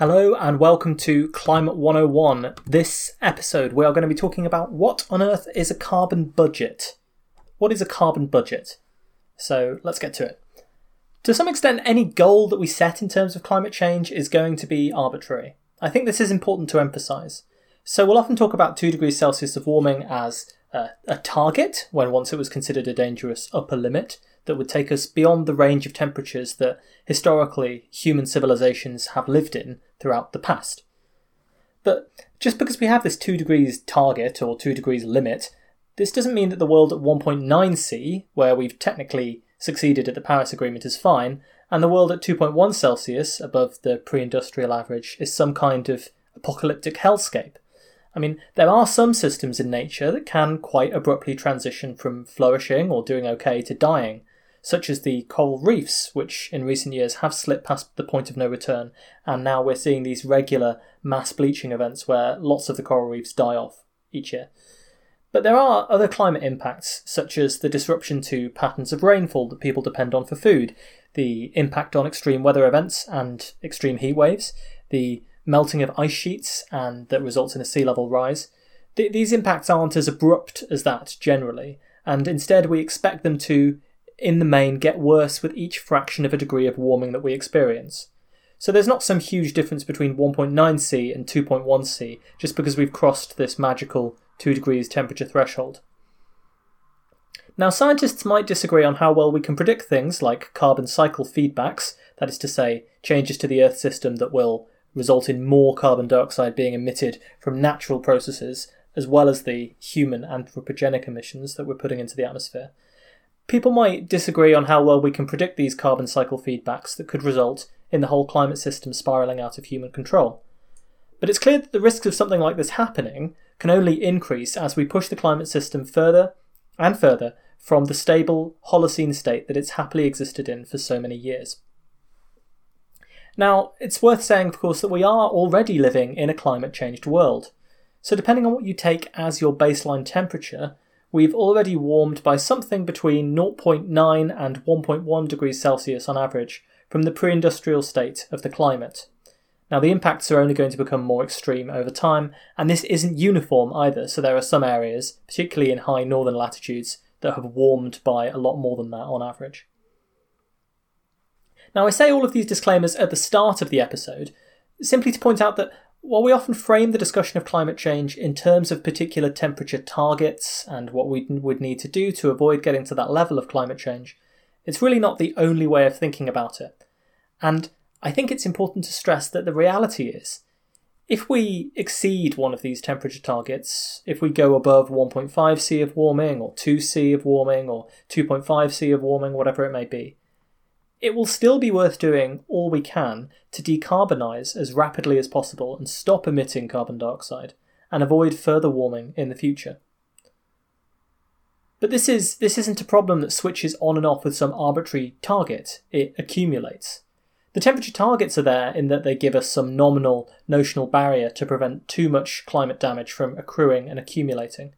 Hello and welcome to Climate 101. This episode, we are going to be talking about what on earth is a carbon budget. What is a carbon budget? So let's get to it. To some extent, any goal that we set in terms of climate change is going to be arbitrary. I think this is important to emphasise. So we'll often talk about 2 degrees Celsius of warming as a, a target, when once it was considered a dangerous upper limit that would take us beyond the range of temperatures that historically human civilizations have lived in throughout the past. But just because we have this 2 degrees target or 2 degrees limit, this doesn't mean that the world at 1.9 C, where we've technically succeeded at the Paris Agreement, is fine, and the world at 2.1 Celsius, above the pre industrial average, is some kind of apocalyptic hellscape. I mean, there are some systems in nature that can quite abruptly transition from flourishing or doing okay to dying, such as the coral reefs, which in recent years have slipped past the point of no return, and now we're seeing these regular mass bleaching events where lots of the coral reefs die off each year. But there are other climate impacts, such as the disruption to patterns of rainfall that people depend on for food, the impact on extreme weather events and extreme heat waves, the melting of ice sheets, and that results in a sea level rise. Th- these impacts aren't as abrupt as that generally, and instead we expect them to in the main, get worse with each fraction of a degree of warming that we experience. So there's not some huge difference between 1.9C and 2.1C just because we've crossed this magical 2 degrees temperature threshold. Now, scientists might disagree on how well we can predict things like carbon cycle feedbacks, that is to say, changes to the Earth system that will result in more carbon dioxide being emitted from natural processes, as well as the human anthropogenic emissions that we're putting into the atmosphere. People might disagree on how well we can predict these carbon cycle feedbacks that could result in the whole climate system spiralling out of human control. But it's clear that the risks of something like this happening can only increase as we push the climate system further and further from the stable Holocene state that it's happily existed in for so many years. Now, it's worth saying, of course, that we are already living in a climate changed world. So, depending on what you take as your baseline temperature, we've already warmed by something between 0.9 and 1.1 degrees Celsius on average from the pre industrial state of the climate. Now, the impacts are only going to become more extreme over time, and this isn't uniform either, so there are some areas, particularly in high northern latitudes, that have warmed by a lot more than that on average. Now, I say all of these disclaimers at the start of the episode simply to point out that while we often frame the discussion of climate change in terms of particular temperature targets and what we would need to do to avoid getting to that level of climate change, it's really not the only way of thinking about it. And I think it's important to stress that the reality is if we exceed one of these temperature targets, if we go above 1.5 C of warming, or 2 C of warming, or 2.5 C of warming, whatever it may be, it will still be worth doing all we can to decarbonise as rapidly as possible and stop emitting carbon dioxide and avoid further warming in the future. But this is this isn't a problem that switches on and off with some arbitrary target. It accumulates. The temperature targets are there in that they give us some nominal notional barrier to prevent too much climate damage from accruing and accumulating.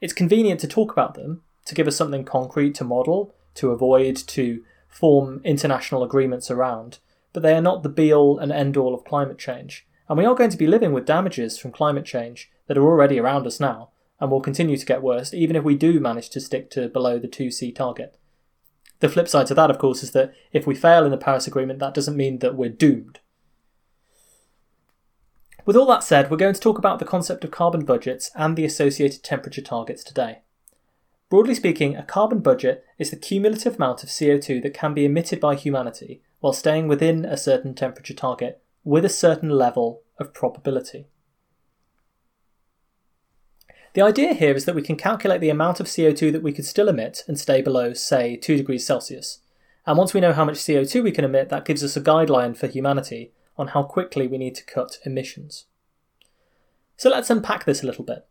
It's convenient to talk about them, to give us something concrete to model, to avoid, to form international agreements around, but they are not the be all and end all of climate change. And we are going to be living with damages from climate change that are already around us now and will continue to get worse even if we do manage to stick to below the 2C target. The flip side to that, of course, is that if we fail in the Paris Agreement, that doesn't mean that we're doomed. With all that said, we're going to talk about the concept of carbon budgets and the associated temperature targets today. Broadly speaking, a carbon budget is the cumulative amount of CO2 that can be emitted by humanity while staying within a certain temperature target with a certain level of probability. The idea here is that we can calculate the amount of CO2 that we could still emit and stay below, say, 2 degrees Celsius. And once we know how much CO2 we can emit, that gives us a guideline for humanity on how quickly we need to cut emissions. So let's unpack this a little bit.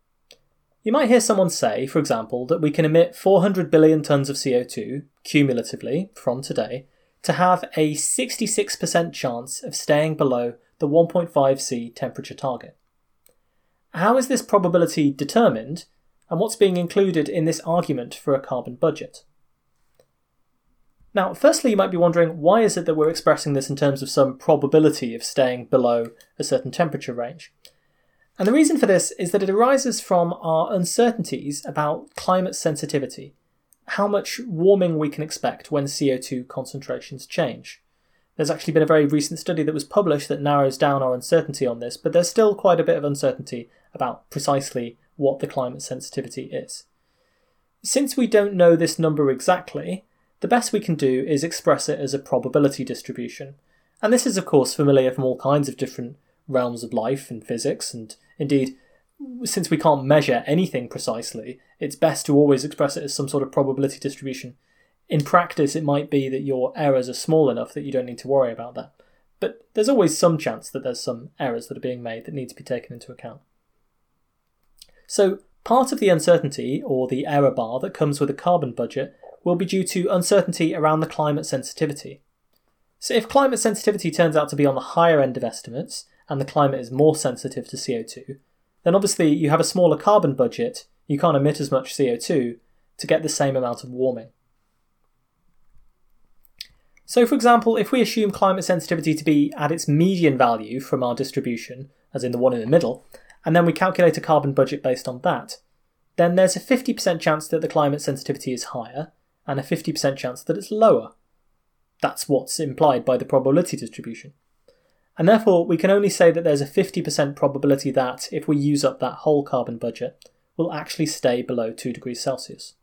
You might hear someone say, for example, that we can emit 400 billion tonnes of CO2 cumulatively from today to have a 66% chance of staying below the 1.5C temperature target. How is this probability determined, and what's being included in this argument for a carbon budget? Now, firstly, you might be wondering why is it that we're expressing this in terms of some probability of staying below a certain temperature range? And the reason for this is that it arises from our uncertainties about climate sensitivity, how much warming we can expect when CO2 concentrations change. There's actually been a very recent study that was published that narrows down our uncertainty on this, but there's still quite a bit of uncertainty about precisely what the climate sensitivity is. Since we don't know this number exactly, the best we can do is express it as a probability distribution. And this is, of course, familiar from all kinds of different realms of life and physics, and indeed, since we can't measure anything precisely, it's best to always express it as some sort of probability distribution. In practice, it might be that your errors are small enough that you don't need to worry about that. But there's always some chance that there's some errors that are being made that need to be taken into account. So, part of the uncertainty, or the error bar, that comes with a carbon budget will be due to uncertainty around the climate sensitivity. So, if climate sensitivity turns out to be on the higher end of estimates, and the climate is more sensitive to CO2, then obviously you have a smaller carbon budget, you can't emit as much CO2 to get the same amount of warming. So, for example, if we assume climate sensitivity to be at its median value from our distribution, as in the one in the middle, and then we calculate a carbon budget based on that, then there's a 50% chance that the climate sensitivity is higher, and a 50% chance that it's lower. That's what's implied by the probability distribution. And therefore, we can only say that there's a 50% probability that, if we use up that whole carbon budget, we'll actually stay below 2 degrees Celsius.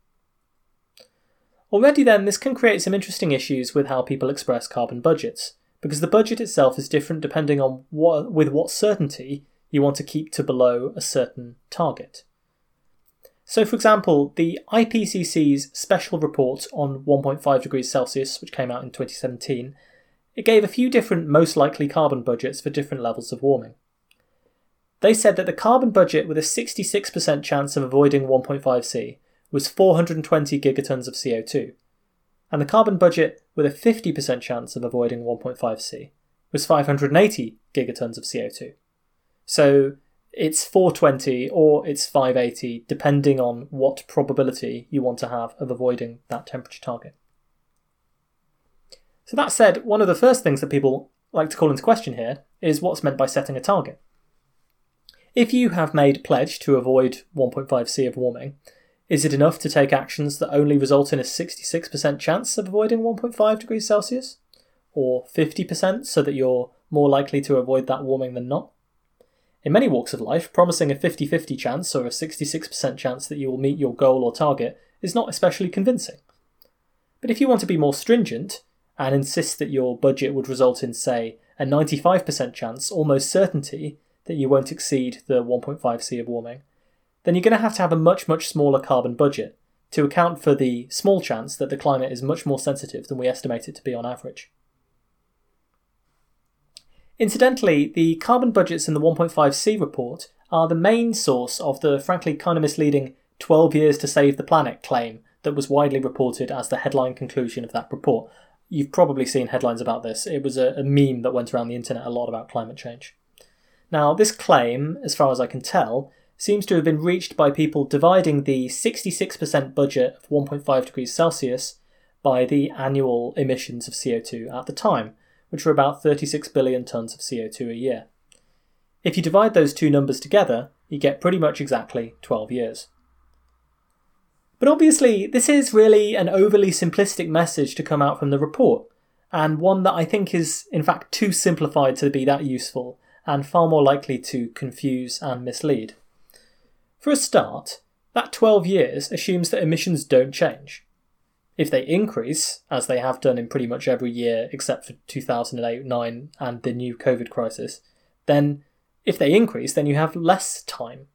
Already, then, this can create some interesting issues with how people express carbon budgets, because the budget itself is different depending on what, with what certainty you want to keep to below a certain target. So, for example, the IPCC's special report on 1.5 degrees Celsius, which came out in 2017, it gave a few different most likely carbon budgets for different levels of warming. They said that the carbon budget with a 66% chance of avoiding 1.5C was 420 gigatons of CO2, and the carbon budget with a 50% chance of avoiding 1.5C was 580 gigatons of CO2. So it's 420 or it's 580, depending on what probability you want to have of avoiding that temperature target. So, that said, one of the first things that people like to call into question here is what's meant by setting a target. If you have made a pledge to avoid 1.5 C of warming, is it enough to take actions that only result in a 66% chance of avoiding 1.5 degrees Celsius? Or 50% so that you're more likely to avoid that warming than not? In many walks of life, promising a 50 50 chance or a 66% chance that you will meet your goal or target is not especially convincing. But if you want to be more stringent and insist that your budget would result in, say, a 95% chance, almost certainty, that you won't exceed the 1.5 C of warming, then you're going to have to have a much, much smaller carbon budget to account for the small chance that the climate is much more sensitive than we estimate it to be on average. Incidentally, the carbon budgets in the 1.5C report are the main source of the frankly kind of misleading 12 years to save the planet claim that was widely reported as the headline conclusion of that report. You've probably seen headlines about this. It was a, a meme that went around the internet a lot about climate change. Now, this claim, as far as I can tell, seems to have been reached by people dividing the 66% budget of 1.5 degrees Celsius by the annual emissions of CO2 at the time, which were about 36 billion tonnes of CO2 a year. If you divide those two numbers together, you get pretty much exactly 12 years. But obviously, this is really an overly simplistic message to come out from the report, and one that I think is, in fact, too simplified to be that useful, and far more likely to confuse and mislead. For a start, that 12 years assumes that emissions don't change. If they increase, as they have done in pretty much every year except for 2008 9 and the new COVID crisis, then if they increase, then you have less time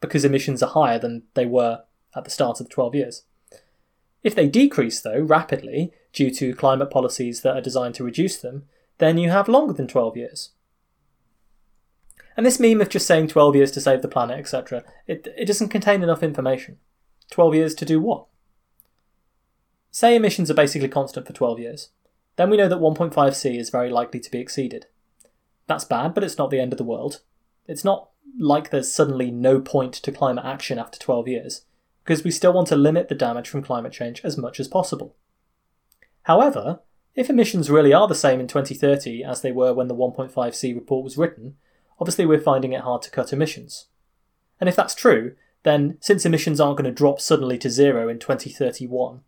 because emissions are higher than they were at the start of the 12 years. If they decrease, though, rapidly due to climate policies that are designed to reduce them, then you have longer than 12 years. And this meme of just saying 12 years to save the planet, etc., it, it doesn't contain enough information. 12 years to do what? Say emissions are basically constant for 12 years. Then we know that 1.5C is very likely to be exceeded. That's bad, but it's not the end of the world. It's not like there's suddenly no point to climate action after 12 years, because we still want to limit the damage from climate change as much as possible. However, if emissions really are the same in 2030 as they were when the 1.5C report was written, obviously we're finding it hard to cut emissions. And if that's true, then since emissions aren't going to drop suddenly to zero in 2031,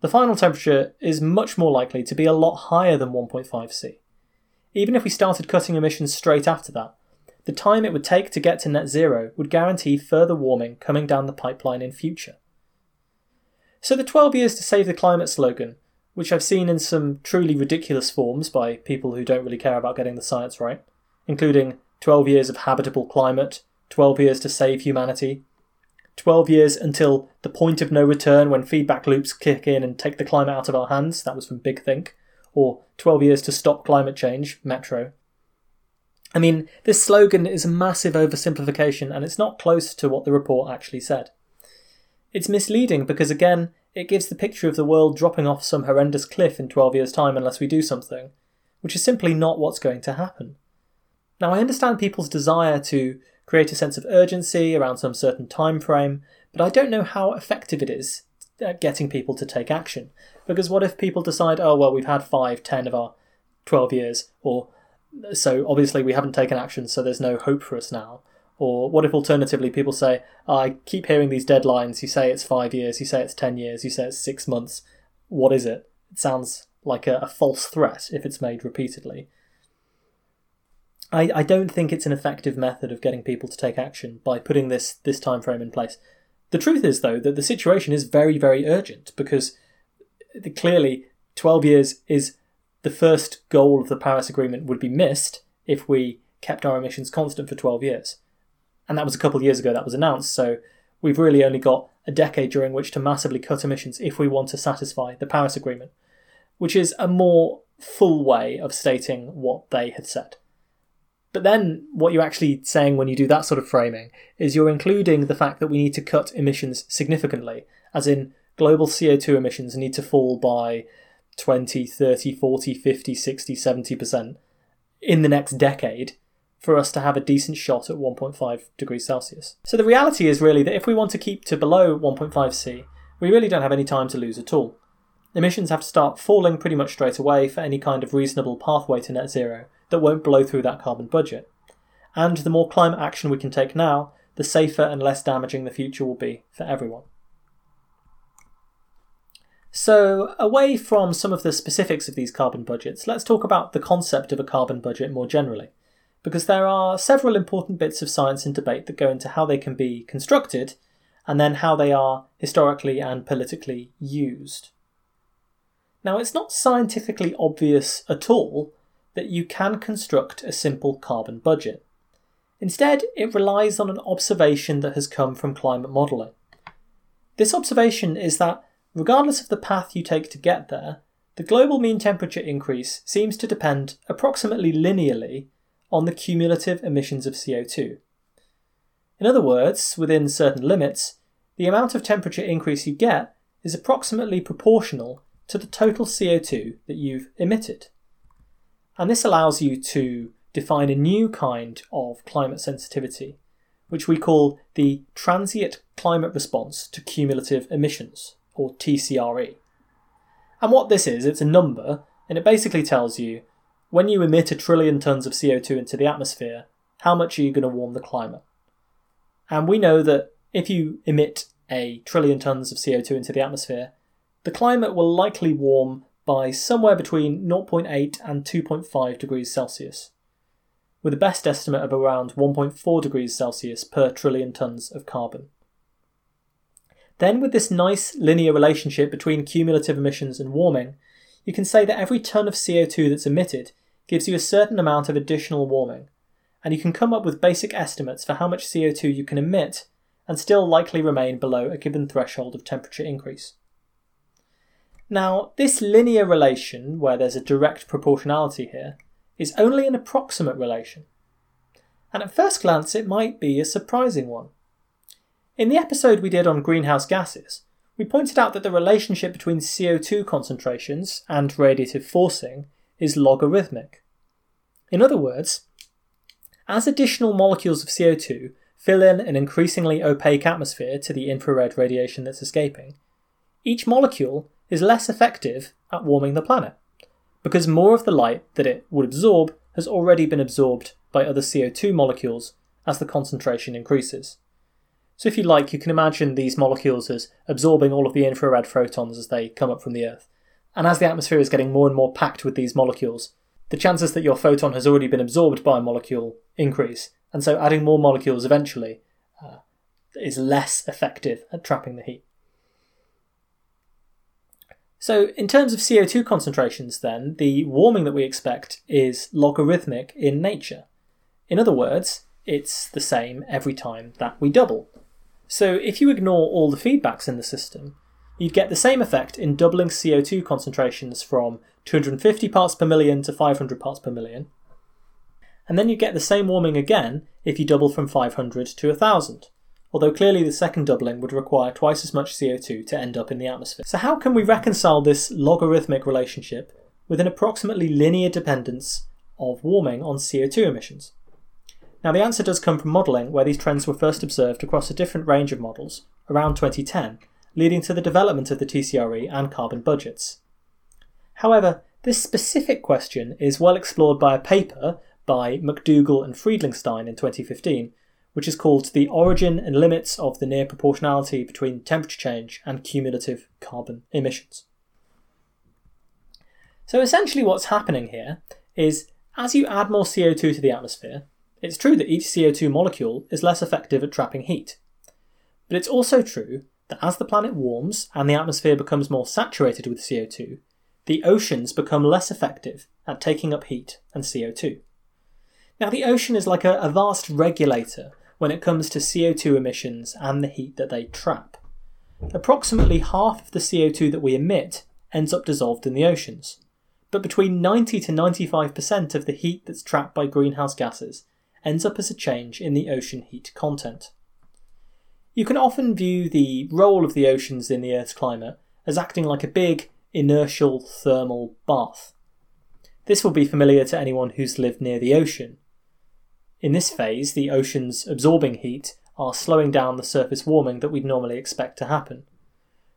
the final temperature is much more likely to be a lot higher than 1.5C. Even if we started cutting emissions straight after that, the time it would take to get to net zero would guarantee further warming coming down the pipeline in future. So the 12 years to save the climate slogan, which I've seen in some truly ridiculous forms by people who don't really care about getting the science right, including 12 years of habitable climate, 12 years to save humanity, 12 years until the point of no return when feedback loops kick in and take the climate out of our hands, that was from Big Think, or 12 years to stop climate change, Metro. I mean, this slogan is a massive oversimplification and it's not close to what the report actually said. It's misleading because, again, it gives the picture of the world dropping off some horrendous cliff in 12 years' time unless we do something, which is simply not what's going to happen. Now, I understand people's desire to create a sense of urgency around some certain time frame, but I don't know how effective it is at getting people to take action. Because what if people decide, oh, well, we've had five, ten of our 12 years, or so obviously we haven't taken action, so there's no hope for us now. Or what if alternatively people say, I keep hearing these deadlines, you say it's five years, you say it's 10 years, you say it's six months. What is it? It sounds like a, a false threat if it's made repeatedly. I, I don't think it's an effective method of getting people to take action by putting this this time frame in place. The truth is, though, that the situation is very, very urgent because clearly 12 years is the first goal of the Paris Agreement would be missed if we kept our emissions constant for 12 years. And that was a couple of years ago that was announced, so we've really only got a decade during which to massively cut emissions if we want to satisfy the Paris Agreement, which is a more full way of stating what they had said. But then what you're actually saying when you do that sort of framing is you're including the fact that we need to cut emissions significantly, as in global CO2 emissions need to fall by 20, 30, 40, 50, 60, 70% in the next decade for us to have a decent shot at 1.5 degrees Celsius. So the reality is really that if we want to keep to below 1.5 C, we really don't have any time to lose at all. Emissions have to start falling pretty much straight away for any kind of reasonable pathway to net zero, that won't blow through that carbon budget. And the more climate action we can take now, the safer and less damaging the future will be for everyone. So, away from some of the specifics of these carbon budgets, let's talk about the concept of a carbon budget more generally, because there are several important bits of science and debate that go into how they can be constructed and then how they are historically and politically used. Now, it's not scientifically obvious at all that you can construct a simple carbon budget. Instead, it relies on an observation that has come from climate modelling. This observation is that, regardless of the path you take to get there, the global mean temperature increase seems to depend approximately linearly on the cumulative emissions of CO2. In other words, within certain limits, the amount of temperature increase you get is approximately proportional to the total CO2 that you've emitted. And this allows you to define a new kind of climate sensitivity, which we call the Transient Climate Response to Cumulative Emissions, or TCRE. And what this is, it's a number, and it basically tells you when you emit a trillion tons of CO2 into the atmosphere, how much are you going to warm the climate? And we know that if you emit a trillion tons of CO2 into the atmosphere, the climate will likely warm by somewhere between 0.8 and 2.5 degrees Celsius, with a best estimate of around 1.4 degrees Celsius per trillion tonnes of carbon. Then, with this nice linear relationship between cumulative emissions and warming, you can say that every tonne of CO2 that's emitted gives you a certain amount of additional warming, and you can come up with basic estimates for how much CO2 you can emit and still likely remain below a given threshold of temperature increase. Now, this linear relation, where there's a direct proportionality here, is only an approximate relation. And at first glance, it might be a surprising one. In the episode we did on greenhouse gases, we pointed out that the relationship between CO2 concentrations and radiative forcing is logarithmic. In other words, as additional molecules of CO2 fill in an increasingly opaque atmosphere to the infrared radiation that's escaping, each molecule is less effective at warming the planet, because more of the light that it would absorb has already been absorbed by other CO2 molecules as the concentration increases. So, if you like, you can imagine these molecules as absorbing all of the infrared photons as they come up from the Earth. And as the atmosphere is getting more and more packed with these molecules, the chances that your photon has already been absorbed by a molecule increase. And so, adding more molecules eventually uh, is less effective at trapping the heat. So, in terms of CO2 concentrations, then, the warming that we expect is logarithmic in nature. In other words, it's the same every time that we double. So if you ignore all the feedbacks in the system, you'd get the same effect in doubling CO2 concentrations from 250 parts per million to 500 parts per million. And then you get the same warming again if you double from 500 to 1000, although clearly the second doubling would require twice as much CO2 to end up in the atmosphere. So, how can we reconcile this logarithmic relationship with an approximately linear dependence of warming on CO2 emissions? Now, the answer does come from modelling, where these trends were first observed across a different range of models around 2010, leading to the development of the TCRE and carbon budgets. However, this specific question is well explored by a paper by MacDougall and Friedlingstein in 2015, which is called The Origin and Limits of the Near Proportionality Between Temperature Change and Cumulative Carbon Emissions. So essentially, what's happening here is as you add more CO2 to the atmosphere, it's true that each CO2 molecule is less effective at trapping heat. But it's also true that as the planet warms and the atmosphere becomes more saturated with CO2, the oceans become less effective at taking up heat and CO2. Now, the ocean is like a, a vast regulator when it comes to CO2 emissions and the heat that they trap. Approximately half of the CO2 that we emit ends up dissolved in the oceans, but between 90 to 95% of the heat that's trapped by greenhouse gases ends up as a change in the ocean heat content. You can often view the role of the oceans in the Earth's climate as acting like a big, inertial thermal bath. This will be familiar to anyone who's lived near the ocean. In this phase, the oceans absorbing heat are slowing down the surface warming that we'd normally expect to happen.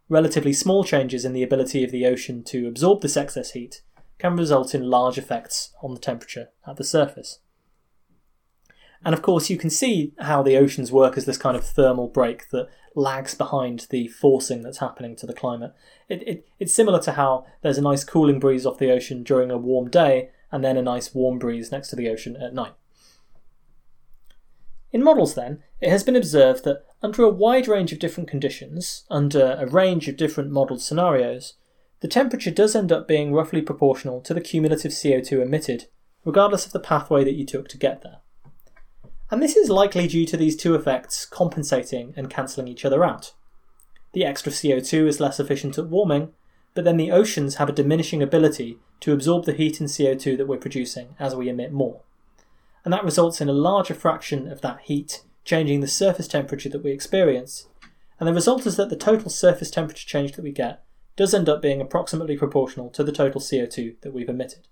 Relatively small changes in the ability of the ocean to absorb this excess heat can result in large effects on the temperature at the surface. And of course, you can see how the oceans work as this kind of thermal break that lags behind the forcing that's happening to the climate. It, it, it's similar to how there's a nice cooling breeze off the ocean during a warm day and then a nice warm breeze next to the ocean at night. In models, then, it has been observed that under a wide range of different conditions, under a range of different modelled scenarios, the temperature does end up being roughly proportional to the cumulative CO2 emitted, regardless of the pathway that you took to get there and this is likely due to these two effects compensating and cancelling each other out. The extra CO2 is less efficient at warming, but then the oceans have a diminishing ability to absorb the heat and CO2 that we're producing as we emit more. And that results in a larger fraction of that heat changing the surface temperature that we experience. And the result is that the total surface temperature change that we get does end up being approximately proportional to the total CO2 that we've emitted.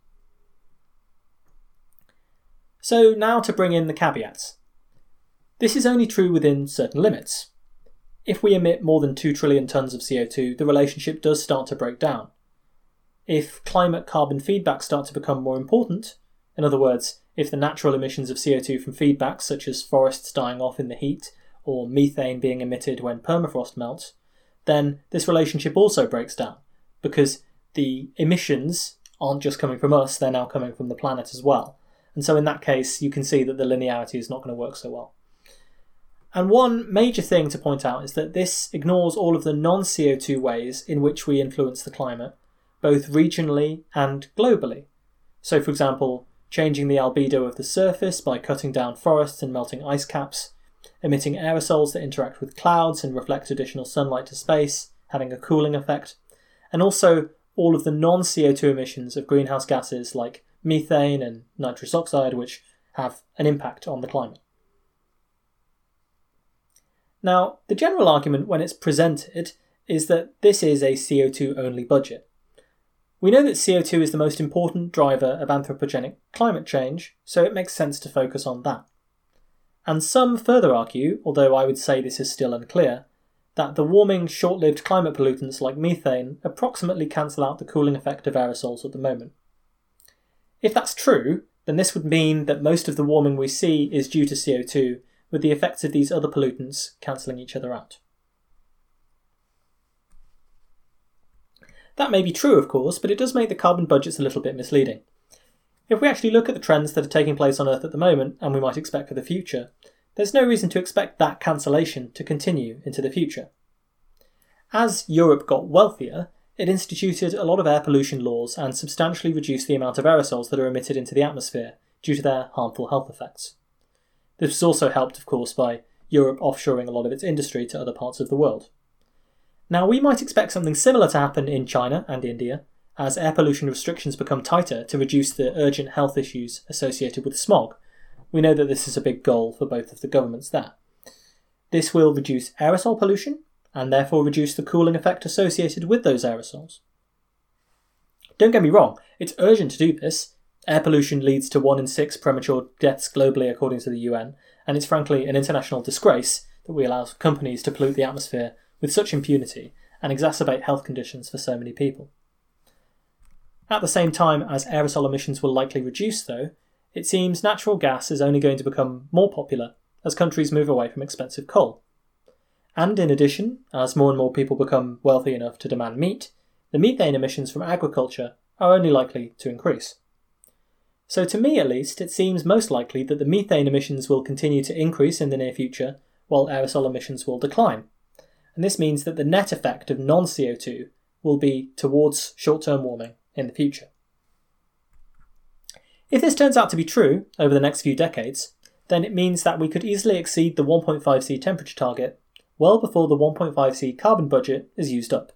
So now to bring in the caveats. This is only true within certain limits. If we emit more than 2 trillion tonnes of CO2, the relationship does start to break down. If climate carbon feedbacks start to become more important, in other words, if the natural emissions of CO2 from feedbacks such as forests dying off in the heat or methane being emitted when permafrost melts, then this relationship also breaks down because the emissions aren't just coming from us, they're now coming from the planet as well. And so in that case, you can see that the linearity is not going to work so well. And one major thing to point out is that this ignores all of the non CO2 ways in which we influence the climate, both regionally and globally. So, for example, changing the albedo of the surface by cutting down forests and melting ice caps, emitting aerosols that interact with clouds and reflect additional sunlight to space, having a cooling effect, and also all of the non CO2 emissions of greenhouse gases like methane and nitrous oxide, which have an impact on the climate. Now, the general argument when it's presented is that this is a CO2 only budget. We know that CO2 is the most important driver of anthropogenic climate change, so it makes sense to focus on that. And some further argue, although I would say this is still unclear, that the warming, short lived climate pollutants like methane approximately cancel out the cooling effect of aerosols at the moment. If that's true, then this would mean that most of the warming we see is due to CO2, with the effects of these other pollutants cancelling each other out. That may be true, of course, but it does make the carbon budgets a little bit misleading. If we actually look at the trends that are taking place on Earth at the moment, and we might expect for the future, there's no reason to expect that cancellation to continue into the future. As Europe got wealthier, it instituted a lot of air pollution laws and substantially reduced the amount of aerosols that are emitted into the atmosphere due to their harmful health effects. This was also helped, of course, by Europe offshoring a lot of its industry to other parts of the world. Now, we might expect something similar to happen in China and India, as air pollution restrictions become tighter to reduce the urgent health issues associated with smog. We know that this is a big goal for both of the governments there. This will reduce aerosol pollution and therefore reduce the cooling effect associated with those aerosols. Don't get me wrong, it's urgent to do this. Air pollution leads to one in six premature deaths globally, according to the UN, and it's frankly an international disgrace that we allow companies to pollute the atmosphere with such impunity and exacerbate health conditions for so many people. At the same time as aerosol emissions will likely reduce, though, it seems natural gas is only going to become more popular as countries move away from expensive coal. And in addition, as more and more people become wealthy enough to demand meat, the methane emissions from agriculture are only likely to increase. So, to me at least, it seems most likely that the methane emissions will continue to increase in the near future, while aerosol emissions will decline, and this means that the net effect of non CO2 will be towards short term warming in the future. If this turns out to be true over the next few decades, then it means that we could easily exceed the 1.5C temperature target well before the 1.5C carbon budget is used up,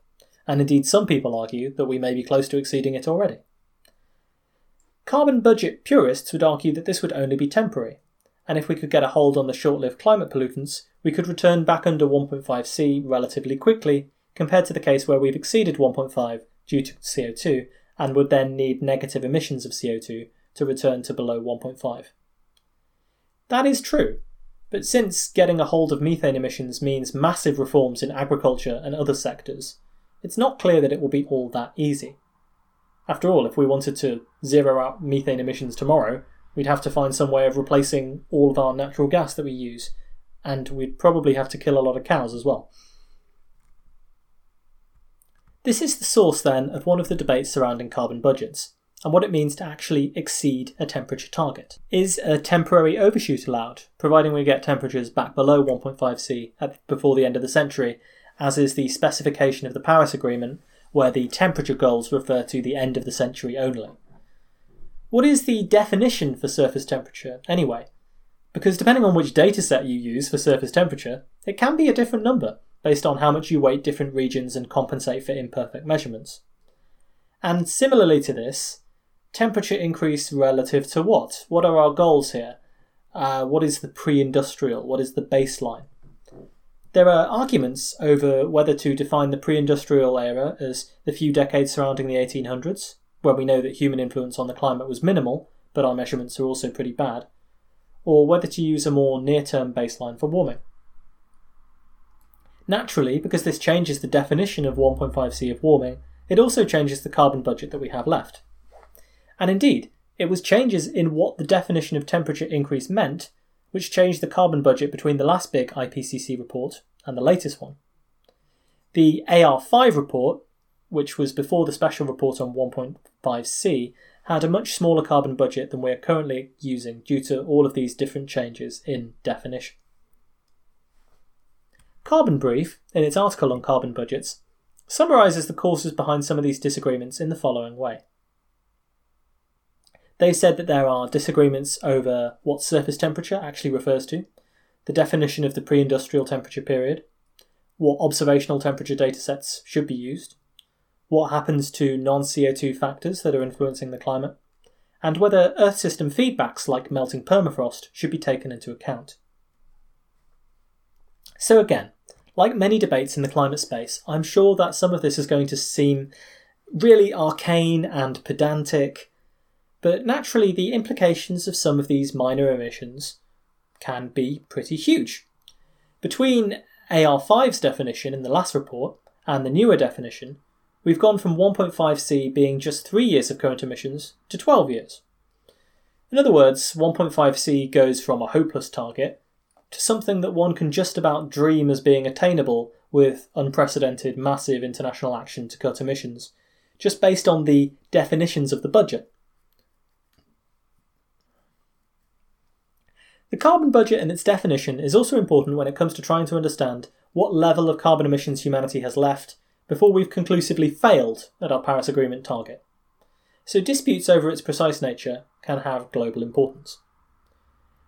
and indeed some people argue that we may be close to exceeding it already. Carbon budget purists would argue that this would only be temporary, and if we could get a hold on the short lived climate pollutants, we could return back under 1.5C relatively quickly, compared to the case where we've exceeded 1.5 due to CO2 and would then need negative emissions of CO2 to return to below 1.5. That is true, but since getting a hold of methane emissions means massive reforms in agriculture and other sectors, it's not clear that it will be all that easy. After all, if we wanted to zero out methane emissions tomorrow, we'd have to find some way of replacing all of our natural gas that we use, and we'd probably have to kill a lot of cows as well. This is the source then of one of the debates surrounding carbon budgets, and what it means to actually exceed a temperature target. Is a temporary overshoot allowed, providing we get temperatures back below 1.5 C at, before the end of the century, as is the specification of the Paris Agreement, where the temperature goals refer to the end of the century only? What is the definition for surface temperature, anyway? Because depending on which dataset you use for surface temperature, it can be a different number based on how much you weight different regions and compensate for imperfect measurements. And similarly to this, temperature increase relative to what? What are our goals here? Uh, what is the pre industrial? What is the baseline? There are arguments over whether to define the pre industrial era as the few decades surrounding the 1800s, when we know that human influence on the climate was minimal, but our measurements are also pretty bad, or whether to use a more near term baseline for warming. Naturally, because this changes the definition of 1.5C of warming, it also changes the carbon budget that we have left. And indeed, it was changes in what the definition of temperature increase meant which changed the carbon budget between the last big IPCC report and the latest one. The AR5 report which was before the special report on 1.5C, had a much smaller carbon budget than we are currently using due to all of these different changes in definition. Carbon Brief, in its article on carbon budgets, summarises the causes behind some of these disagreements in the following way. They said that there are disagreements over what surface temperature actually refers to, the definition of the pre industrial temperature period, what observational temperature datasets should be used, what happens to non CO2 factors that are influencing the climate, and whether Earth system feedbacks like melting permafrost should be taken into account. So, again, like many debates in the climate space, I'm sure that some of this is going to seem really arcane and pedantic, but naturally, the implications of some of these minor emissions can be pretty huge. Between AR5's definition in the last report and the newer definition, we've gone from 1.5C being just 3 years of current emissions to 12 years. In other words, 1.5C goes from a hopeless target to something that one can just about dream as being attainable with unprecedented massive international action to cut emissions, just based on the definitions of the budget. The carbon budget and its definition is also important when it comes to trying to understand what level of carbon emissions humanity has left before we've conclusively failed at our Paris Agreement target. So disputes over its precise nature can have global importance.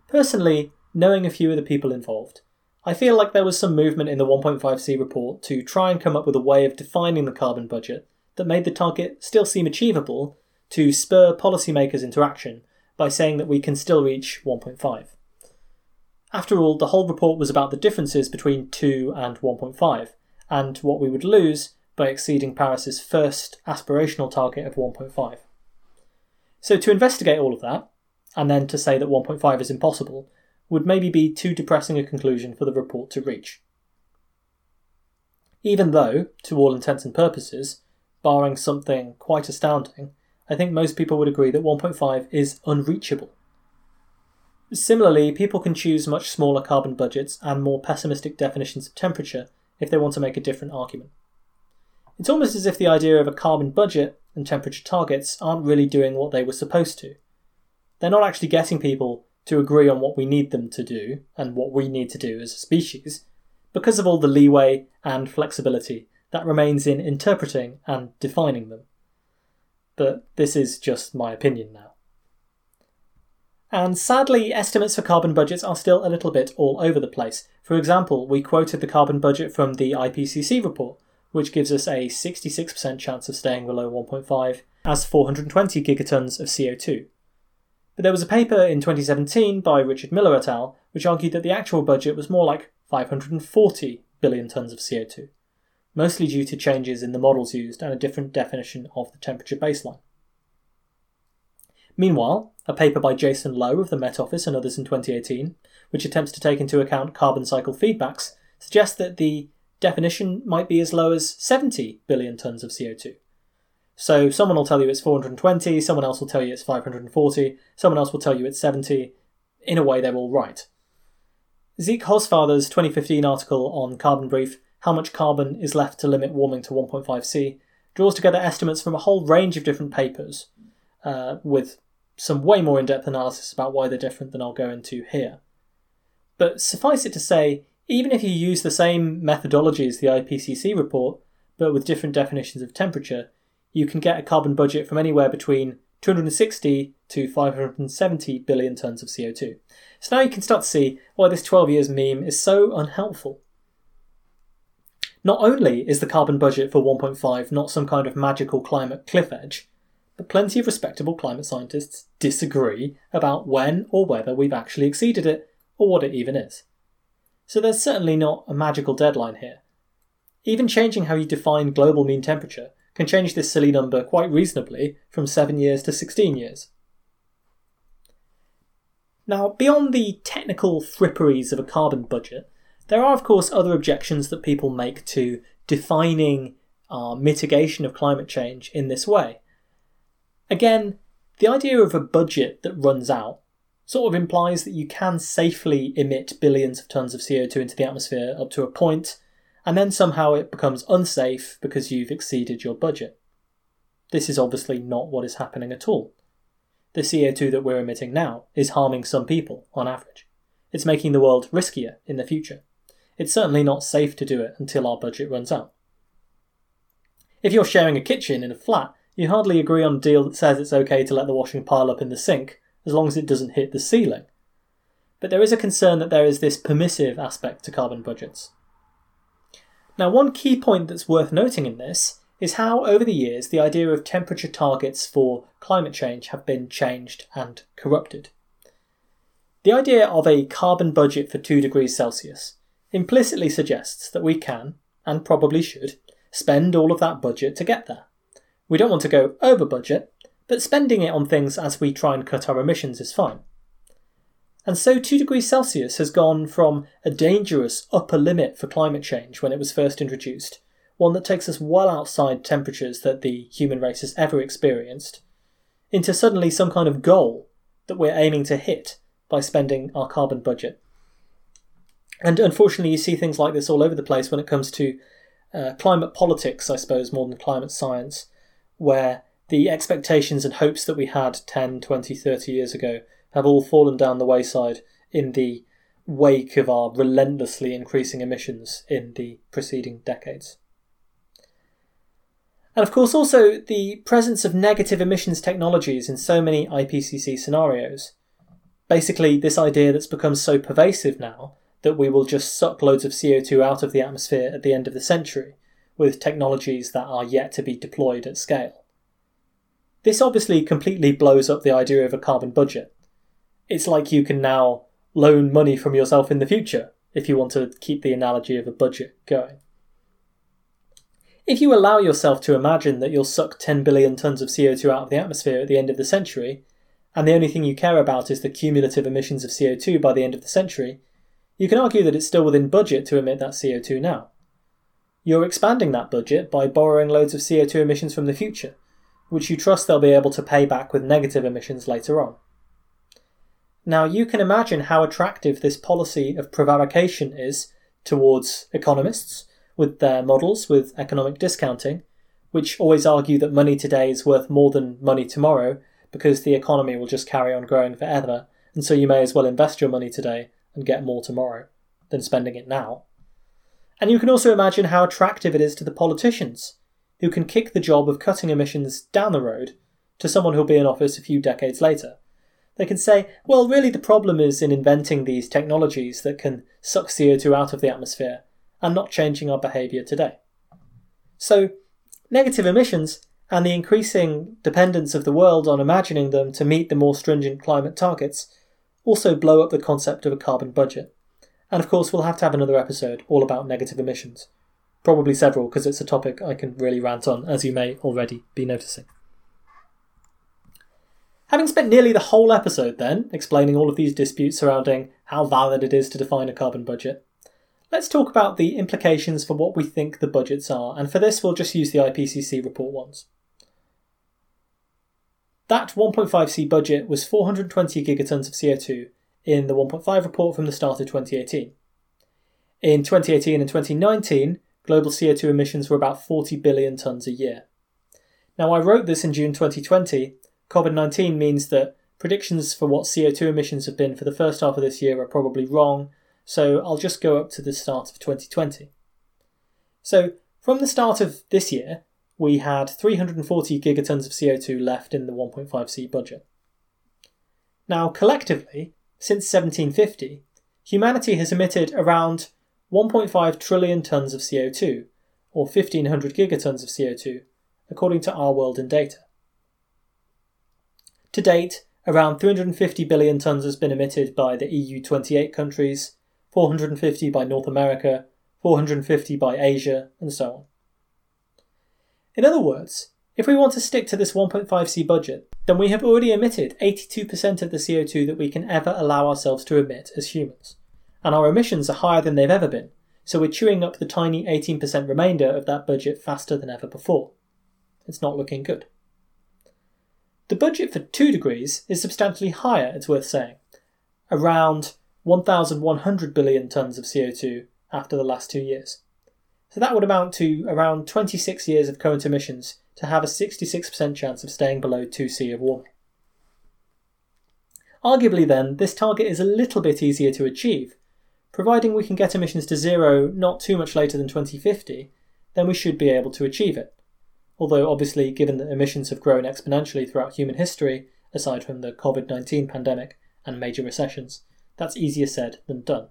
Personally, knowing a few of the people involved, I feel like there was some movement in the 1.5C report to try and come up with a way of defining the carbon budget that made the target still seem achievable to spur policymakers into action by saying that we can still reach 1.5. After all, the whole report was about the differences between 2 and 1.5, and what we would lose by exceeding Paris's first aspirational target of 1.5. So, to investigate all of that, and then to say that 1.5 is impossible, would maybe be too depressing a conclusion for the report to reach. Even though, to all intents and purposes, barring something quite astounding, I think most people would agree that 1.5 is unreachable. Similarly, people can choose much smaller carbon budgets and more pessimistic definitions of temperature if they want to make a different argument. It's almost as if the idea of a carbon budget and temperature targets aren't really doing what they were supposed to. They're not actually getting people to agree on what we need them to do and what we need to do as a species because of all the leeway and flexibility that remains in interpreting and defining them. But this is just my opinion now. And sadly, estimates for carbon budgets are still a little bit all over the place. For example, we quoted the carbon budget from the IPCC report, which gives us a 66% chance of staying below 1.5 as 420 gigatons of CO2. But there was a paper in 2017 by Richard Millar et al., which argued that the actual budget was more like 540 billion tons of CO2, mostly due to changes in the models used and a different definition of the temperature baseline. Meanwhile, a paper by Jason Lowe of the Met Office and others in 2018, which attempts to take into account carbon cycle feedbacks, suggests that the definition might be as low as 70 billion tonnes of CO2. So someone will tell you it's 420, someone else will tell you it's 540, someone else will tell you it's 70. In a way, they're all right. Zeke Hausfather's 2015 article on Carbon Brief, How Much Carbon is Left to Limit Warming to 1.5C, draws together estimates from a whole range of different papers, uh, with some way more in depth analysis about why they're different than I'll go into here. But suffice it to say, even if you use the same methodology as the IPCC report, but with different definitions of temperature, you can get a carbon budget from anywhere between 260 to 570 billion tonnes of CO2. So now you can start to see why this 12 years meme is so unhelpful. Not only is the carbon budget for 1.5 not some kind of magical climate cliff edge, but plenty of respectable climate scientists disagree about when or whether we've actually exceeded it, or what it even is. So there's certainly not a magical deadline here. Even changing how you define global mean temperature can change this silly number quite reasonably from 7 years to 16 years. Now, beyond the technical fripperies of a carbon budget, there are, of course, other objections that people make to defining our mitigation of climate change in this way. Again, the idea of a budget that runs out sort of implies that you can safely emit billions of tons of CO2 into the atmosphere up to a point, and then somehow it becomes unsafe because you've exceeded your budget. This is obviously not what is happening at all. The CO2 that we're emitting now is harming some people, on average. It's making the world riskier in the future. It's certainly not safe to do it until our budget runs out. If you're sharing a kitchen in a flat, you hardly agree on a deal that says it's okay to let the washing pile up in the sink as long as it doesn't hit the ceiling. But there is a concern that there is this permissive aspect to carbon budgets. Now, one key point that's worth noting in this is how, over the years, the idea of temperature targets for climate change have been changed and corrupted. The idea of a carbon budget for 2 degrees Celsius implicitly suggests that we can, and probably should, spend all of that budget to get there. We don't want to go over budget, but spending it on things as we try and cut our emissions is fine. And so 2 degrees Celsius has gone from a dangerous upper limit for climate change when it was first introduced, one that takes us well outside temperatures that the human race has ever experienced, into suddenly some kind of goal that we're aiming to hit by spending our carbon budget. And unfortunately, you see things like this all over the place when it comes to uh, climate politics, I suppose, more than climate science, where the expectations and hopes that we had 10, 20, 30 years ago have all fallen down the wayside in the wake of our relentlessly increasing emissions in the preceding decades. And of course, also the presence of negative emissions technologies in so many IPCC scenarios. Basically, this idea that's become so pervasive now that we will just suck loads of CO2 out of the atmosphere at the end of the century with technologies that are yet to be deployed at scale. This obviously completely blows up the idea of a carbon budget. It's like you can now loan money from yourself in the future, if you want to keep the analogy of a budget going. If you allow yourself to imagine that you'll suck 10 billion tonnes of CO2 out of the atmosphere at the end of the century, and the only thing you care about is the cumulative emissions of CO2 by the end of the century, you can argue that it's still within budget to emit that CO2 now. You're expanding that budget by borrowing loads of CO2 emissions from the future, which you trust they'll be able to pay back with negative emissions later on. Now, you can imagine how attractive this policy of prevarication is towards economists with their models with economic discounting, which always argue that money today is worth more than money tomorrow because the economy will just carry on growing forever, and so you may as well invest your money today and get more tomorrow than spending it now. And you can also imagine how attractive it is to the politicians, who can kick the job of cutting emissions down the road to someone who'll be in office a few decades later. They can say, well, really the problem is in inventing these technologies that can suck CO2 out of the atmosphere and not changing our behaviour today. So, negative emissions and the increasing dependence of the world on imagining them to meet the more stringent climate targets also blow up the concept of a carbon budget. And of course, we'll have to have another episode all about negative emissions. Probably several, because it's a topic I can really rant on, as you may already be noticing. Having spent nearly the whole episode then explaining all of these disputes surrounding how valid it is to define a carbon budget, let's talk about the implications for what we think the budgets are, and for this we'll just use the IPCC report ones. That 1.5C budget was 420 gigatons of CO2 in the 1.5 report from the start of 2018. In 2018 and 2019, global CO2 emissions were about 40 billion tonnes a year. Now, I wrote this in June 2020. COVID 19 means that predictions for what CO2 emissions have been for the first half of this year are probably wrong, so I'll just go up to the start of 2020. So, from the start of this year, we had 340 gigatons of CO2 left in the 1.5C budget. Now, collectively, since 1750, humanity has emitted around 1.5 trillion tonnes of CO2, or 1500 gigatons of CO2, according to our world in data. To date, around 350 billion tonnes has been emitted by the EU 28 countries, 450 by North America, 450 by Asia, and so on. In other words, if we want to stick to this 1.5C budget, then we have already emitted 82% of the CO2 that we can ever allow ourselves to emit as humans. And our emissions are higher than they've ever been, so we're chewing up the tiny 18% remainder of that budget faster than ever before. It's not looking good. The budget for 2 degrees is substantially higher, it's worth saying. Around 1,100 billion tonnes of CO2 after the last two years. So that would amount to around 26 years of current emissions to have a 66% chance of staying below 2C of warming. Arguably, then, this target is a little bit easier to achieve. Providing we can get emissions to zero not too much later than 2050, then we should be able to achieve it. Although, obviously, given that emissions have grown exponentially throughout human history, aside from the COVID 19 pandemic and major recessions, that's easier said than done.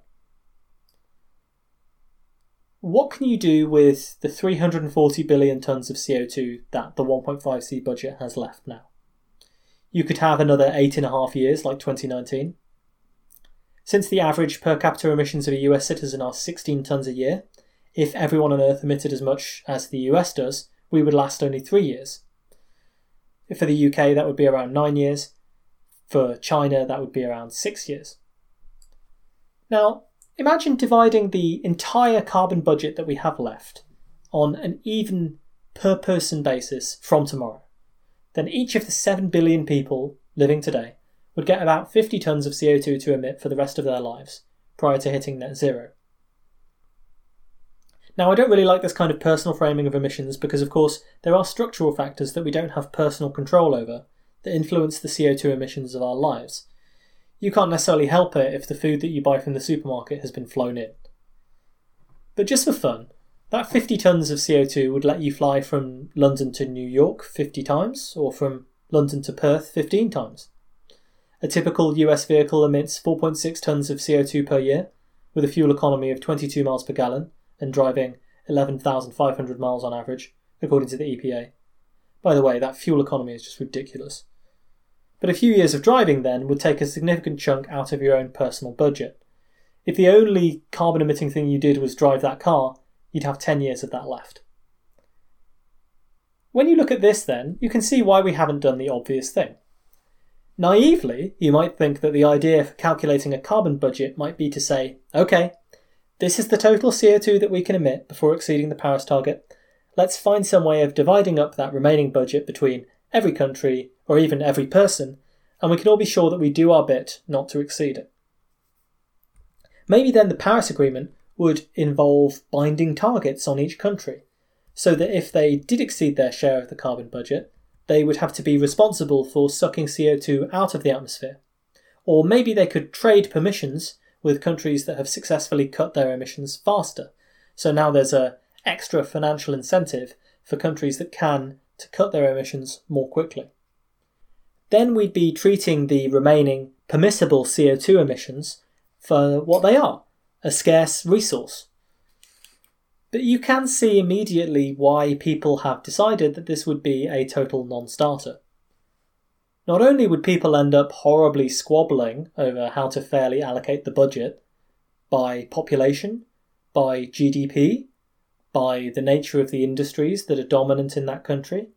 What can you do with the 340 billion tonnes of CO2 that the 1.5C budget has left now? You could have another eight and a half years like 2019. Since the average per capita emissions of a US citizen are 16 tonnes a year, if everyone on Earth emitted as much as the US does, we would last only three years. For the UK, that would be around nine years. For China, that would be around six years. Now, imagine dividing the entire carbon budget that we have left on an even per person basis from tomorrow. Then each of the 7 billion people living today would get about 50 tonnes of CO2 to emit for the rest of their lives prior to hitting net zero. Now, I don't really like this kind of personal framing of emissions because, of course, there are structural factors that we don't have personal control over that influence the CO2 emissions of our lives. You can't necessarily help it if the food that you buy from the supermarket has been flown in. But just for fun, that 50 tonnes of CO2 would let you fly from London to New York 50 times, or from London to Perth 15 times. A typical US vehicle emits 4.6 tonnes of CO2 per year, with a fuel economy of 22 miles per gallon, and driving 11,500 miles on average, according to the EPA. By the way, that fuel economy is just ridiculous. But a few years of driving then would take a significant chunk out of your own personal budget. If the only carbon emitting thing you did was drive that car, you'd have 10 years of that left. When you look at this, then, you can see why we haven't done the obvious thing. Naively, you might think that the idea for calculating a carbon budget might be to say, okay, this is the total CO2 that we can emit before exceeding the Paris target. Let's find some way of dividing up that remaining budget between every country or even every person, and we can all be sure that we do our bit not to exceed it. Maybe then the Paris Agreement would involve binding targets on each country, so that if they did exceed their share of the carbon budget, they would have to be responsible for sucking CO2 out of the atmosphere. Or maybe they could trade permissions with countries that have successfully cut their emissions faster. So now there's a extra financial incentive for countries that can to cut their emissions more quickly. Then we'd be treating the remaining permissible CO2 emissions for what they are a scarce resource. But you can see immediately why people have decided that this would be a total non starter. Not only would people end up horribly squabbling over how to fairly allocate the budget by population, by GDP, by the nature of the industries that are dominant in that country?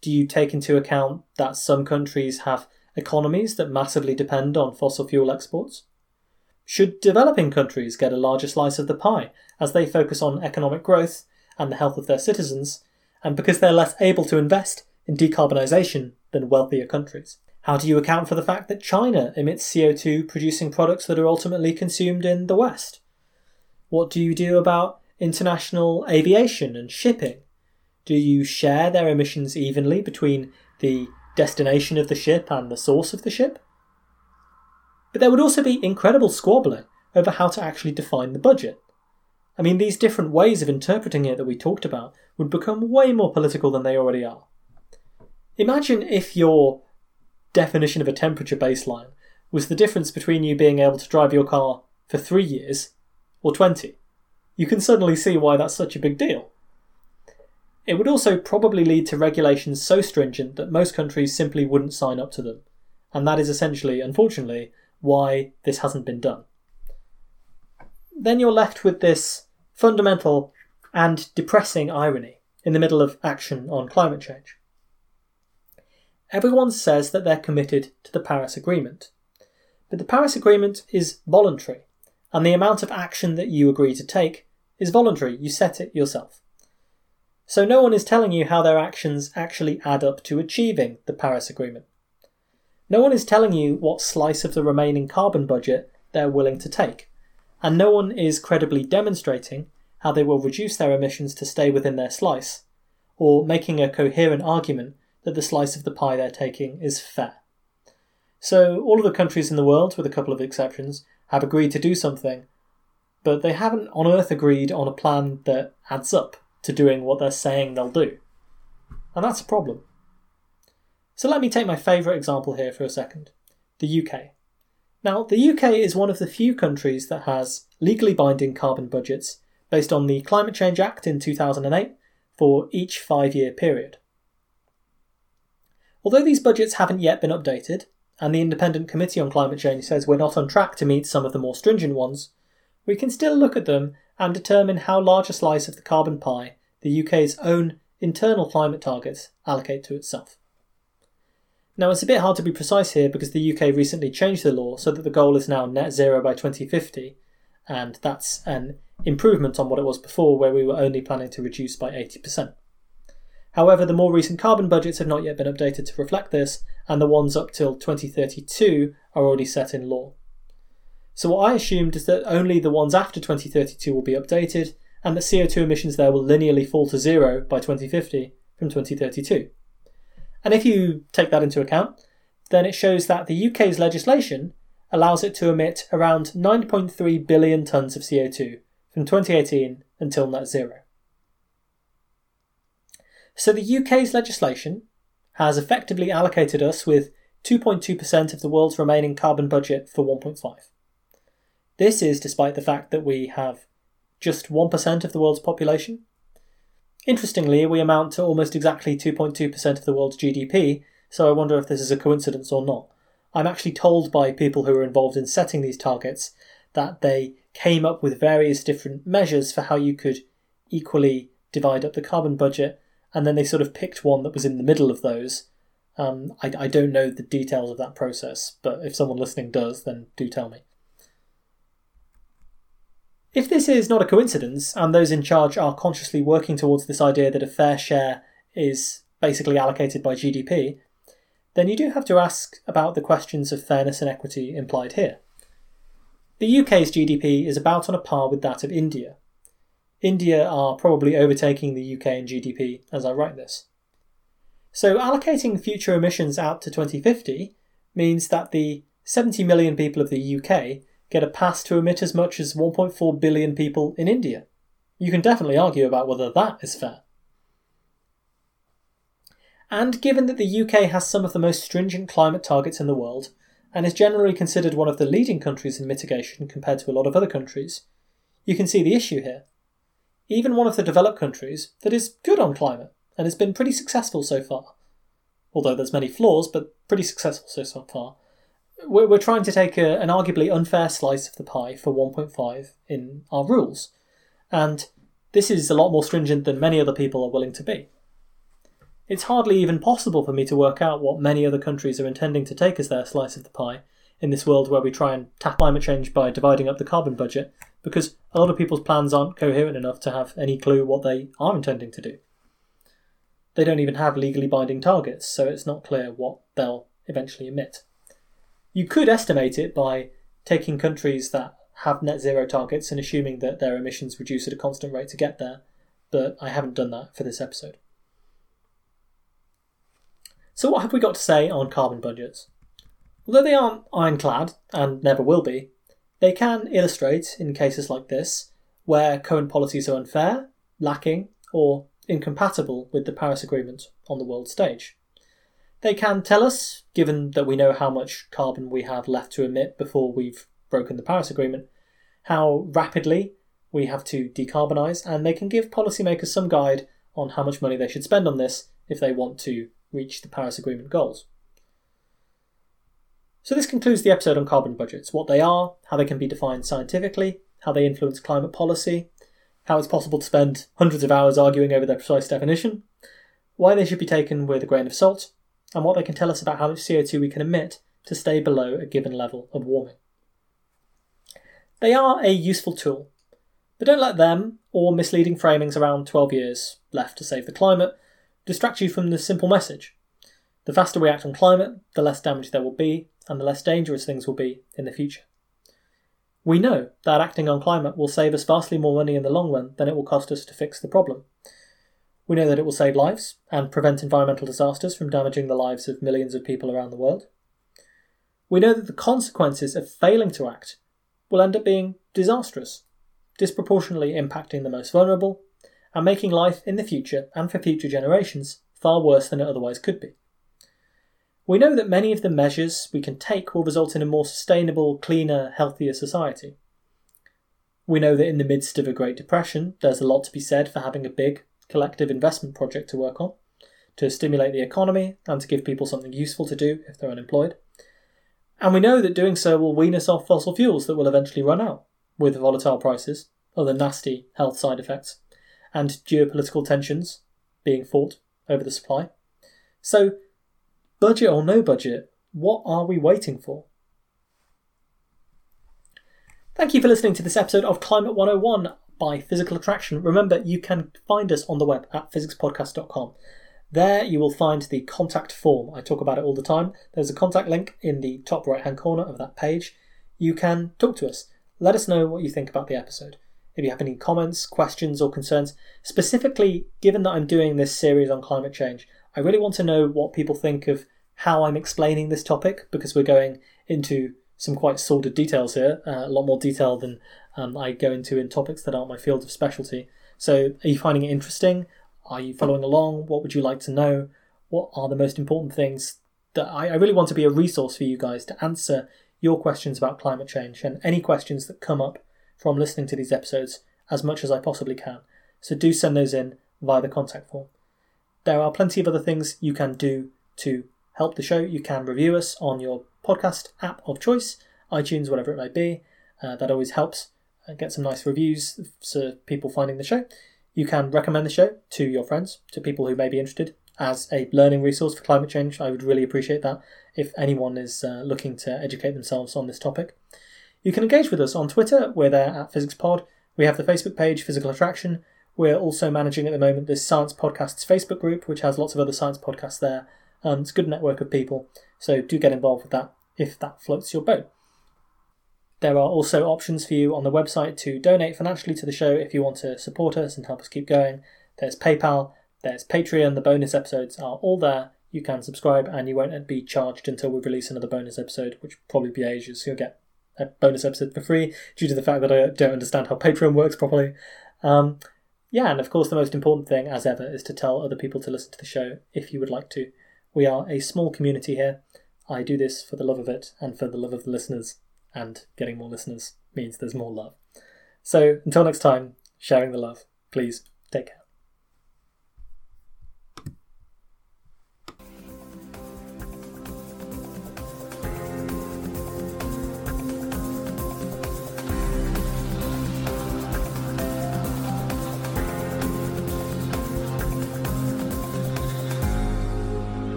Do you take into account that some countries have economies that massively depend on fossil fuel exports? Should developing countries get a larger slice of the pie as they focus on economic growth and the health of their citizens, and because they're less able to invest in decarbonisation than wealthier countries? How do you account for the fact that China emits CO2 producing products that are ultimately consumed in the West? What do you do about international aviation and shipping? Do you share their emissions evenly between the destination of the ship and the source of the ship? But there would also be incredible squabbling over how to actually define the budget. I mean, these different ways of interpreting it that we talked about would become way more political than they already are. Imagine if your definition of a temperature baseline was the difference between you being able to drive your car for three years or 20. You can suddenly see why that's such a big deal. It would also probably lead to regulations so stringent that most countries simply wouldn't sign up to them. And that is essentially, unfortunately, why this hasn't been done. Then you're left with this fundamental and depressing irony in the middle of action on climate change. Everyone says that they're committed to the Paris Agreement. But the Paris Agreement is voluntary, and the amount of action that you agree to take is voluntary. You set it yourself. So no one is telling you how their actions actually add up to achieving the Paris Agreement. No one is telling you what slice of the remaining carbon budget they're willing to take, and no one is credibly demonstrating how they will reduce their emissions to stay within their slice, or making a coherent argument that the slice of the pie they're taking is fair. So, all of the countries in the world, with a couple of exceptions, have agreed to do something, but they haven't on earth agreed on a plan that adds up to doing what they're saying they'll do. And that's a problem. So let me take my favourite example here for a second the UK. Now, the UK is one of the few countries that has legally binding carbon budgets based on the Climate Change Act in 2008 for each five year period. Although these budgets haven't yet been updated, and the Independent Committee on Climate Change says we're not on track to meet some of the more stringent ones, we can still look at them and determine how large a slice of the carbon pie the UK's own internal climate targets allocate to itself. Now, it's a bit hard to be precise here because the UK recently changed the law so that the goal is now net zero by 2050, and that's an improvement on what it was before, where we were only planning to reduce by 80%. However, the more recent carbon budgets have not yet been updated to reflect this, and the ones up till 2032 are already set in law. So, what I assumed is that only the ones after 2032 will be updated, and that CO2 emissions there will linearly fall to zero by 2050 from 2032. And if you take that into account, then it shows that the UK's legislation allows it to emit around 9.3 billion tonnes of CO2 from 2018 until net zero. So the UK's legislation has effectively allocated us with 2.2% of the world's remaining carbon budget for 1.5. This is despite the fact that we have just 1% of the world's population Interestingly, we amount to almost exactly 2.2% of the world's GDP, so I wonder if this is a coincidence or not. I'm actually told by people who are involved in setting these targets that they came up with various different measures for how you could equally divide up the carbon budget, and then they sort of picked one that was in the middle of those. Um, I, I don't know the details of that process, but if someone listening does, then do tell me. If this is not a coincidence, and those in charge are consciously working towards this idea that a fair share is basically allocated by GDP, then you do have to ask about the questions of fairness and equity implied here. The UK's GDP is about on a par with that of India. India are probably overtaking the UK in GDP as I write this. So allocating future emissions out to 2050 means that the 70 million people of the UK get a pass to emit as much as 1.4 billion people in India. You can definitely argue about whether that is fair. And given that the UK has some of the most stringent climate targets in the world, and is generally considered one of the leading countries in mitigation compared to a lot of other countries, you can see the issue here. Even one of the developed countries that is good on climate and has been pretty successful so far, although there's many flaws, but pretty successful so far, we're, we're trying to take a, an arguably unfair slice of the pie for 1.5 in our rules. And this is a lot more stringent than many other people are willing to be. It's hardly even possible for me to work out what many other countries are intending to take as their slice of the pie in this world where we try and tackle climate change by dividing up the carbon budget, because a lot of people's plans aren't coherent enough to have any clue what they are intending to do. They don't even have legally binding targets, so it's not clear what they'll eventually emit. You could estimate it by taking countries that have net zero targets and assuming that their emissions reduce at a constant rate to get there, but I haven't done that for this episode. So, what have we got to say on carbon budgets? Although they aren't ironclad and never will be, they can illustrate, in cases like this, where current policies are unfair, lacking, or incompatible with the Paris Agreement on the world stage. They can tell us, given that we know how much carbon we have left to emit before we've broken the Paris Agreement, how rapidly we have to decarbonise, and they can give policymakers some guide on how much money they should spend on this if they want to reach the Paris Agreement goals. So, this concludes the episode on carbon budgets what they are, how they can be defined scientifically, how they influence climate policy, how it's possible to spend hundreds of hours arguing over their precise definition, why they should be taken with a grain of salt, and what they can tell us about how much CO2 we can emit to stay below a given level of warming. They are a useful tool, but don't let them, or misleading framings around 12 years left to save the climate, distract you from the simple message. The faster we act on climate, the less damage there will be, and the less dangerous things will be in the future. We know that acting on climate will save us vastly more money in the long run than it will cost us to fix the problem, we know that it will save lives and prevent environmental disasters from damaging the lives of millions of people around the world. We know that the consequences of failing to act will end up being disastrous, disproportionately impacting the most vulnerable, and making life in the future and for future generations far worse than it otherwise could be. We know that many of the measures we can take will result in a more sustainable, cleaner, healthier society. We know that in the midst of a Great Depression, there's a lot to be said for having a big, collective investment project to work on to stimulate the economy and to give people something useful to do if they're unemployed. And we know that doing so will wean us off fossil fuels that will eventually run out, with volatile prices, other nasty health side effects, and geopolitical tensions being fought over the supply. So, Budget or no budget, what are we waiting for? Thank you for listening to this episode of Climate 101 by Physical Attraction. Remember, you can find us on the web at physicspodcast.com. There you will find the contact form. I talk about it all the time. There's a contact link in the top right hand corner of that page. You can talk to us. Let us know what you think about the episode. If you have any comments, questions, or concerns, specifically given that I'm doing this series on climate change, I really want to know what people think of how I'm explaining this topic because we're going into some quite sordid details here, uh, a lot more detail than um, I go into in topics that aren't my field of specialty. So, are you finding it interesting? Are you following along? What would you like to know? What are the most important things that I, I really want to be a resource for you guys to answer your questions about climate change and any questions that come up from listening to these episodes as much as I possibly can. So do send those in via the contact form. There are plenty of other things you can do to help the show. You can review us on your podcast app of choice, iTunes, whatever it may be. Uh, that always helps. Uh, get some nice reviews for people finding the show. You can recommend the show to your friends, to people who may be interested as a learning resource for climate change. I would really appreciate that if anyone is uh, looking to educate themselves on this topic. You can engage with us on Twitter. We're there at PhysicsPod. We have the Facebook page, Physical Attraction. We're also managing at the moment this Science Podcasts Facebook group, which has lots of other science podcasts there. Um, it's a good network of people, so do get involved with that if that floats your boat. There are also options for you on the website to donate financially to the show if you want to support us and help us keep going. There's PayPal, there's Patreon, the bonus episodes are all there. You can subscribe and you won't be charged until we release another bonus episode, which will probably be ages. You'll get a bonus episode for free due to the fact that I don't understand how Patreon works properly. Um, yeah, and of course, the most important thing, as ever, is to tell other people to listen to the show if you would like to. We are a small community here. I do this for the love of it and for the love of the listeners, and getting more listeners means there's more love. So until next time, sharing the love. Please take care.